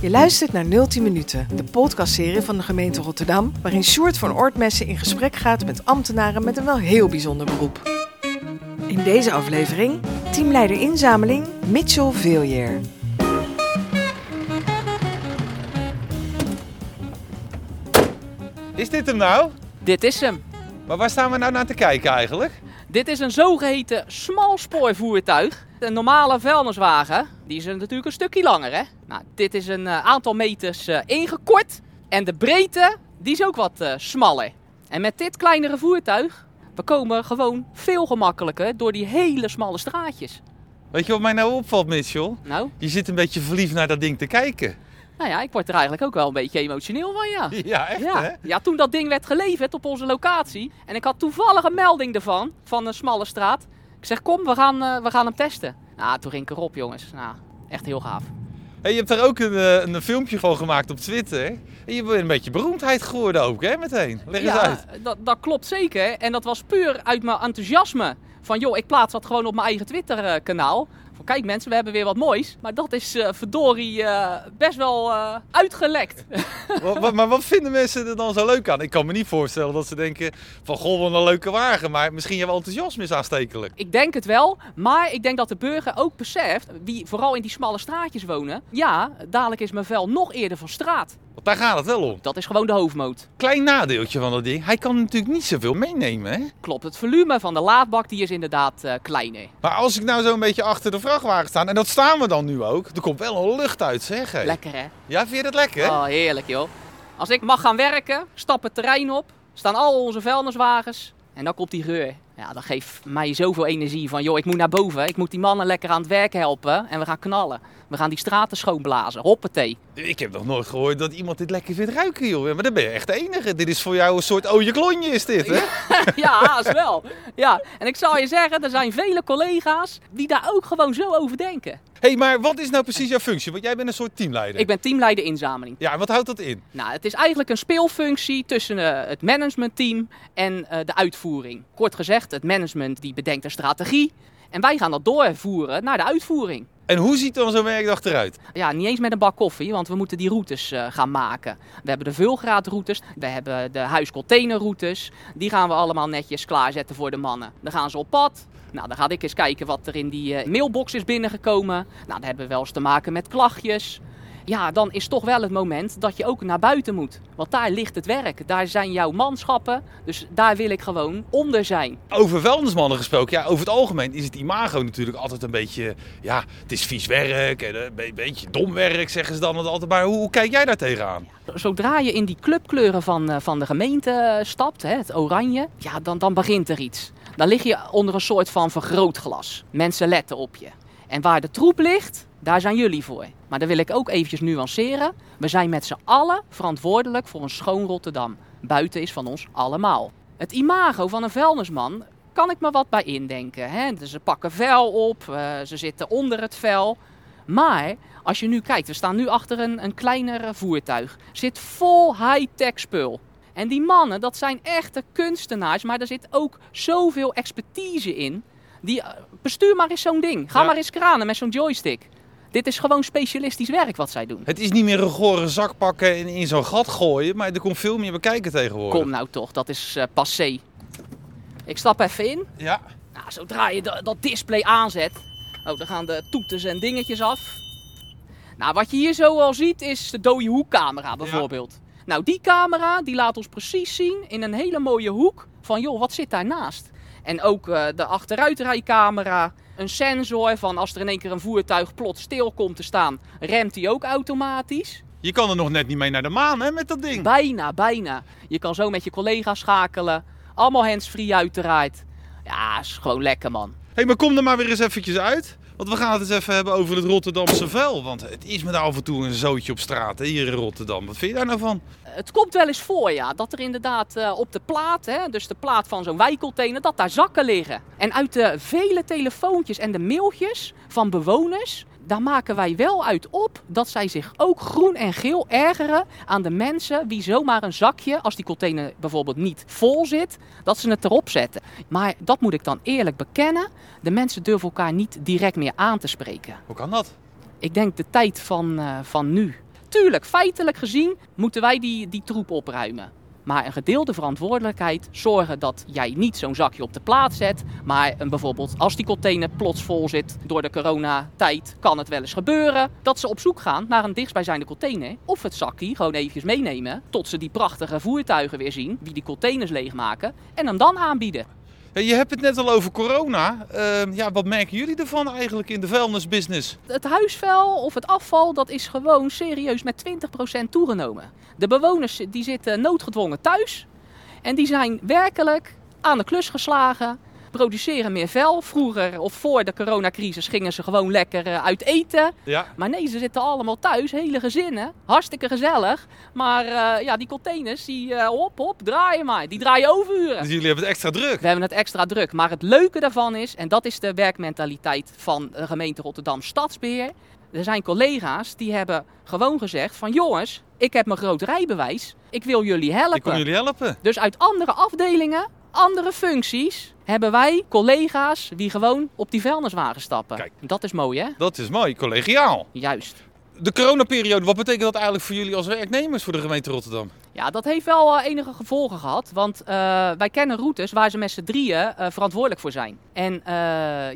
Je luistert naar 010 Minuten, de podcastserie van de gemeente Rotterdam, waarin Sjoerd van Oortmessen in gesprek gaat met ambtenaren met een wel heel bijzonder beroep. In deze aflevering teamleider inzameling Mitchell Veeljeer. Is dit hem nou? Dit is hem. Maar waar staan we nou naar te kijken eigenlijk? Dit is een zogeheten smalspoorvoertuig. Een normale vuilniswagen, die is natuurlijk een stukje langer hè. Nou, dit is een eh, aantal meters eh, ingekort. En de breedte, die is ook wat eh, smaller. En met dit kleinere voertuig, we komen gewoon veel gemakkelijker door die hele smalle straatjes. Weet je wat mij nou opvalt, Mitchell? Nou, Je zit een beetje verliefd naar dat ding te kijken. Nou ja, ik word er eigenlijk ook wel een beetje emotioneel van ja. Ja, echt hè? Ja, ja, toen dat ding werd geleverd op onze locatie. En ik had toevallig een melding ervan, van een smalle straat. Ik zeg, kom, we gaan, eh, we gaan hem testen. Nou, toen ging ik erop, jongens. Nou, echt heel gaaf. Hey, je hebt er ook een, eh, een filmpje van gemaakt op Twitter. En je bent een beetje beroemdheid geworden ook, hè, meteen. Leg eens ja, uit. Dat, dat klopt zeker. En dat was puur uit mijn enthousiasme. Van, joh, ik plaats dat gewoon op mijn eigen Twitter-kanaal. Van, kijk mensen, we hebben weer wat moois. Maar dat is eh, verdorie eh, best wel eh, uitgelekt. Maar wat vinden mensen er dan zo leuk aan? Ik kan me niet voorstellen dat ze denken van, goh, wat een leuke wagen. Maar misschien jouw enthousiasme is aanstekelijk. Ik denk het wel, maar ik denk dat de burger ook beseft, wie vooral in die smalle straatjes wonen, ja, dadelijk is mijn vel nog eerder van straat. Want daar gaat het wel om. Dat is gewoon de hoofdmoot. Klein nadeeltje van dat ding. Hij kan natuurlijk niet zoveel meenemen, hè? Klopt, het volume van de laadbak die is inderdaad eh, kleiner. Maar als ik nou zo een beetje achter de vrachtwagen sta, en dat staan we dan nu ook, er komt wel een lucht uit, zeg. hé. Lekker hè? Ja, vind je dat lekker? Oh, heerlijk joh. Als ik mag gaan werken, stap het terrein op, staan al onze vuilniswagens en dan komt die geur. Ja, dat geeft mij zoveel energie van, joh, ik moet naar boven. Ik moet die mannen lekker aan het werk helpen en we gaan knallen. We gaan die straten schoonblazen, hoppatee. Ik heb nog nooit gehoord dat iemand dit lekker vindt ruiken, joh. Maar dan ben je echt de enige. Dit is voor jou een soort oje klonje, is dit, hè? ja, haast wel. Ja, en ik zal je zeggen, er zijn vele collega's die daar ook gewoon zo over denken. Hé, hey, maar wat is nou precies jouw functie? Want jij bent een soort teamleider. Ik ben teamleider inzameling. Ja, en wat houdt dat in? Nou, het is eigenlijk een speelfunctie tussen eh, het managementteam en eh, de uitvoering. Kort gezegd, het management die bedenkt een strategie en wij gaan dat doorvoeren naar de uitvoering. En hoe ziet dan zo'n werkdag eruit? Ja, niet eens met een bak koffie, want we moeten die routes eh, gaan maken. We hebben de vulgraatroutes, we hebben de huiscontainerroutes. Die gaan we allemaal netjes klaarzetten voor de mannen. Dan gaan ze op pad. Nou, dan ga ik eens kijken wat er in die eh, mailbox is binnengekomen. Nou, dan hebben we wel eens te maken met klachtjes. Ja, dan is toch wel het moment dat je ook naar buiten moet. Want daar ligt het werk. Daar zijn jouw manschappen. Dus daar wil ik gewoon onder zijn. Over vuilnismannen gesproken, ja, over het algemeen is het imago natuurlijk altijd een beetje... Ja, het is vies werk en een be- beetje dom werk, zeggen ze dan altijd. Maar hoe, hoe kijk jij daar tegenaan? Zodra je in die clubkleuren van, eh, van de gemeente eh, stapt, hè, het oranje, ja, dan, dan begint er iets. Dan lig je onder een soort van vergrootglas. Mensen letten op je. En waar de troep ligt, daar zijn jullie voor. Maar dan wil ik ook eventjes nuanceren. We zijn met z'n allen verantwoordelijk voor een schoon Rotterdam. Buiten is van ons allemaal. Het imago van een vuilnisman kan ik me wat bij indenken. Hè? Dus ze pakken vuil op, eh, ze zitten onder het vuil. Maar als je nu kijkt, we staan nu achter een, een kleiner voertuig. Zit vol high-tech spul. En die mannen, dat zijn echte kunstenaars, maar er zit ook zoveel expertise in. Die, eh, bestuur maar eens zo'n ding. Ga Ja. maar eens kranen met zo'n joystick. Dit is gewoon specialistisch werk wat zij doen. Het is niet meer een gore zak pakken en in zo'n gat gooien, maar er komt veel meer bekijken tegenwoordig. Kom nou toch, dat is eh, passé. Ik stap even in. Ja. Nou, zodra je da- dat display aanzet. Oh, dan gaan de toeters en dingetjes af. Nou, wat je hier zo al ziet is de dode hoekcamera bijvoorbeeld. Nou, die camera die laat ons precies zien in een hele mooie hoek van joh, wat zit daarnaast? En ook eh, de achteruitrijcamera, een sensor van als er in één keer een voertuig plots stil komt te staan, remt hij ook automatisch. Je kan er nog net niet mee naar de maan, hè, met dat ding. Bijna, bijna. Je kan zo met je collega's schakelen. Allemaal handsfree uiteraard. Ja, is gewoon lekker man. Hé, hey, maar kom er maar weer eens eventjes uit. Want we gaan het eens even hebben over het Rotterdamse vuil. Want het is me daar af en toe een zootje op straat, hè, hier in Rotterdam. Wat vind je daar nou van? Het komt wel eens voor, ja, dat er inderdaad eh, op de plaat, hè, dus de plaat van zo'n wijcontainer, dat daar zakken liggen. En uit de vele telefoontjes en de mailtjes van bewoners, daar maken wij wel uit op dat zij zich ook groen en geel ergeren aan de mensen wie zomaar een zakje, als die container bijvoorbeeld niet vol zit, dat ze het erop zetten. Maar dat moet ik dan eerlijk bekennen, de mensen durven elkaar niet direct meer aan te spreken. Hoe kan dat? Ik denk de tijd van, eh, van nu, Tuurlijk, feitelijk gezien moeten wij die, die troep opruimen. Maar een gedeelde verantwoordelijkheid zorgen dat jij niet zo'n zakje op de plaats zet. Maar een, bijvoorbeeld als die container plots vol zit door de coronatijd, kan het wel eens gebeuren. Dat ze op zoek gaan naar een dichtstbijzijnde container. Of het zakje gewoon eventjes meenemen tot ze die prachtige voertuigen weer zien. Die die containers leegmaken. En hem dan aanbieden. Ja, Je hebt het net al over corona. Ehm, ja, wat merken jullie ervan eigenlijk in de vuilnisbusiness? Het huisvuil of het afval, dat is gewoon serieus met 20% toegenomen. De bewoners die zitten noodgedwongen thuis. En die zijn werkelijk aan de klus geslagen. Produceren meer vuil. Vroeger of voor de coronacrisis gingen ze gewoon lekker eh, uit eten. Ja. Maar nee, ze zitten allemaal thuis, hele gezinnen. Hartstikke gezellig. Maar eh, ja, die containers, die eh, hop, hop, draaien maar. Die draaien overuren. Dus jullie hebben het extra druk. We hebben het extra druk. Maar het leuke daarvan is, en dat is de werkmentaliteit van de gemeente Rotterdam Stadsbeheer. Er zijn collega's die hebben gewoon gezegd van jongens, ik heb mijn groot rijbewijs. Ik wil jullie helpen. Ik kom jullie helpen. Dus uit andere afdelingen, andere functies, hebben wij collega's die gewoon op die vuilniswagen stappen. Kijk. Dat is mooi hè? Dat is mooi, collegiaal. Juist. De coronaperiode, wat betekent dat eigenlijk voor jullie als werknemers voor de gemeente Rotterdam? Ja, dat heeft wel eh, enige gevolgen gehad. Want eh, wij kennen routes waar ze met z'n drieën eh, verantwoordelijk voor zijn. En eh,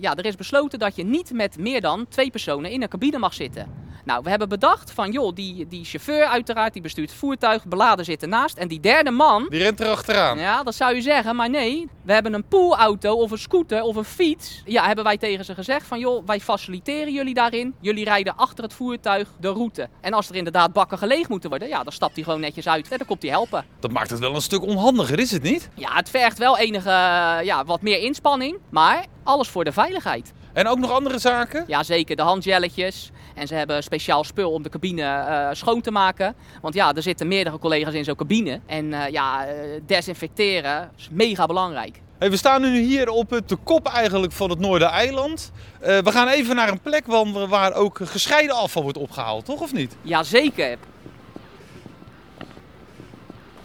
ja, er is besloten dat je niet met meer dan twee personen in een cabine mag zitten. Nou, we hebben bedacht van joh, die, die chauffeur uiteraard, die bestuurt het voertuig, beladen zit ernaast. En die derde man, Die rent erachteraan. ja, dat zou je zeggen, maar nee. We hebben een poolauto of een scooter of een fiets. Ja, hebben wij tegen ze gezegd van joh, wij faciliteren jullie daarin. Jullie rijden achter het voertuig de route. En als er inderdaad bakken geleegd moeten worden, ja, dan stapt hij gewoon netjes uit en dan komt hij helpen. Dat maakt het wel een stuk onhandiger, is het niet? Ja, het vergt wel enige, eh, ja, wat meer inspanning, maar alles voor de veiligheid. En ook nog andere zaken? Ja, zeker, de handjelletjes. En ze hebben speciaal spul om de cabine eh, schoon te maken. Want ja, er zitten meerdere collega's in zo'n cabine. En eh, ja, desinfecteren is mega belangrijk. Hey, we staan nu hier op het de kop eigenlijk van het Noordereiland. We gaan even naar een plek wandelen waar ook gescheiden afval wordt opgehaald, toch of niet? Jazeker.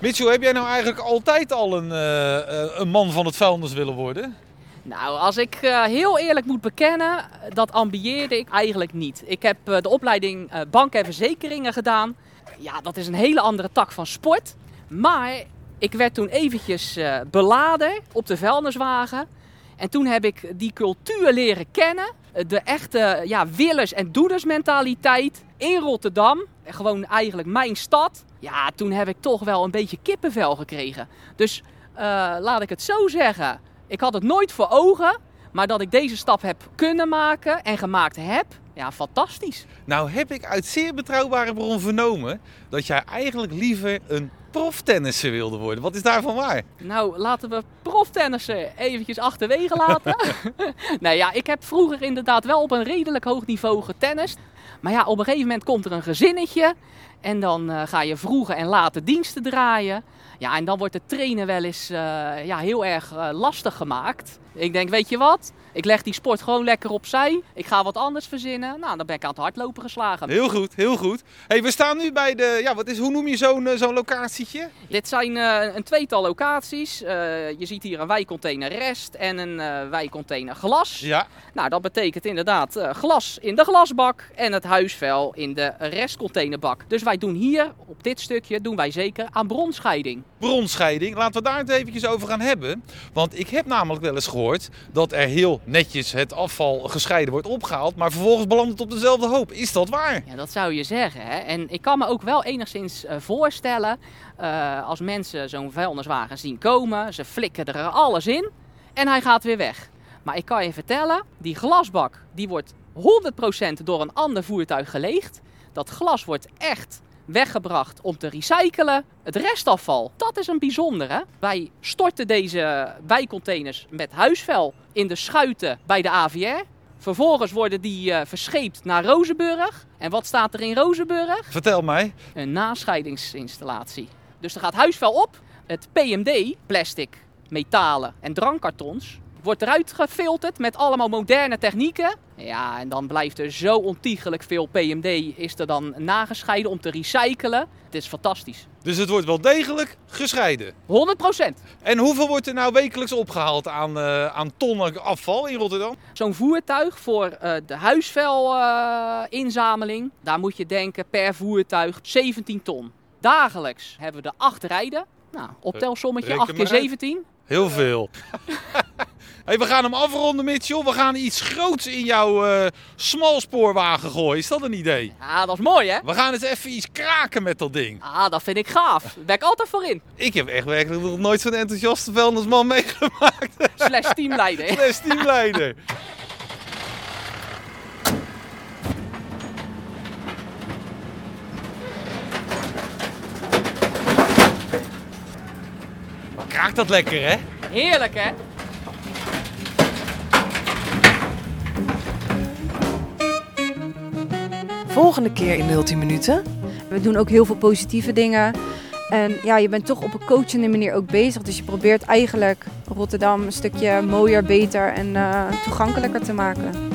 Mitchell, heb jij nou eigenlijk altijd al een, eh, eh, een man van het vuilnis willen worden? Nou, als ik eh, heel eerlijk moet bekennen, dat ambieerde ik eigenlijk niet. Ik heb de opleiding bank en verzekeringen gedaan. Ja, dat is een hele andere tak van sport. Maar ik werd toen eventjes beladen op de vuilniswagen. En toen heb ik die cultuur leren kennen. Eh, De echte ja, willers- en doedersmentaliteit in Rotterdam. Gewoon eigenlijk mijn stad. Ja, toen heb ik toch wel een beetje kippenvel gekregen. Dus eh, laat ik het zo zeggen. Ik had het nooit voor ogen. Maar dat ik deze stap heb kunnen maken en gemaakt heb. Ja, fantastisch. Nou heb ik uit zeer betrouwbare bron vernomen dat jij eigenlijk liever een proftennisser wilde worden. Wat is daarvan waar? Nou, laten we proftennissen eventjes achterwege laten. nou ja, ik heb vroeger inderdaad wel op een redelijk hoog niveau getennist. Maar ja, op een gegeven moment komt er een gezinnetje. En dan eh, ga je vroege en late diensten draaien. Ja, en dan wordt het trainen wel eens eh, ja, heel erg eh, lastig gemaakt. Ik denk, weet je wat? Ik leg die sport gewoon lekker opzij. Ik ga wat anders verzinnen. Nou, dan ben ik aan het hardlopen geslagen. Heel goed, heel goed. Hey, we staan nu bij de, ja, wat is, hoe noem je zo'n zo'n locatietje? Dit zijn een tweetal locaties. Je ziet hier een wijcontainer rest en een wijcontainer glas. Ja, Nou, dat betekent inderdaad glas in de glasbak en het huisvuil in de restcontainerbak. Dus wij doen hier, op dit stukje, doen wij zeker aan bronscheiding. bronscheiding. Laten we daar het eventjes over gaan hebben. Want ik heb namelijk wel eens gehoord dat er heel netjes het afval gescheiden wordt opgehaald, maar vervolgens belandt het op dezelfde hoop. Is dat waar? Ja, dat zou je zeggen. Hè? En ik kan me ook wel enigszins eh, voorstellen, eh, als mensen zo'n vuilniswagen zien komen, ze flikken er alles in en hij gaat weer weg. Maar ik kan je vertellen, die glasbak die wordt 100% door een ander voertuig geleegd. Dat glas wordt echt weggebracht om te recyclen. Het restafval, dat is een bijzondere. Wij storten deze wijcontainers met huisvuil in de schuiten bij de AVR. Vervolgens worden die eh, verscheept naar Rozenburg. En wat staat er in Rozenburg? Vertel mij. Een nascheidingsinstallatie. Dus er gaat huisvuil op. Het PMD, plastic, metalen en drankkartons, wordt eruit gefilterd met allemaal moderne technieken. Ja, en dan blijft er zo ontiegelijk veel PMD is er dan nagescheiden om te recyclen. Het is fantastisch. 100%. Dus het wordt wel degelijk gescheiden. En hoeveel wordt er nou wekelijks opgehaald aan, uh, aan tonnen afval in Rotterdam? Zo'n voertuig voor uh, de huisvuilinzameling, daar moet je denken per voertuig 17 ton. Dagelijks hebben we er 8 rijden. Nou, optelsommetje, 8 keer 17. Heel veel. hey, we gaan hem afronden, Mitchell. We gaan iets groots in jouw uh, smalspoorwagen gooien. Is dat een idee? Ja, dat is mooi, hè? We gaan eens even iets kraken met dat ding. Ah, dat vind ik gaaf. Daar ben ik altijd voor in. Ik heb echt werkelijk nog nooit zo'n enthousiaste vuilnisman meegemaakt. Slash teamleider. Slash teamleider. Kraakt dat lekker, hè? Heerlijk, hè? Volgende keer in 010 minuten. We doen ook heel veel positieve dingen. En ja, je bent toch op een coachende manier ook bezig. Dus je probeert eigenlijk Rotterdam een stukje mooier, beter en uh, toegankelijker te maken.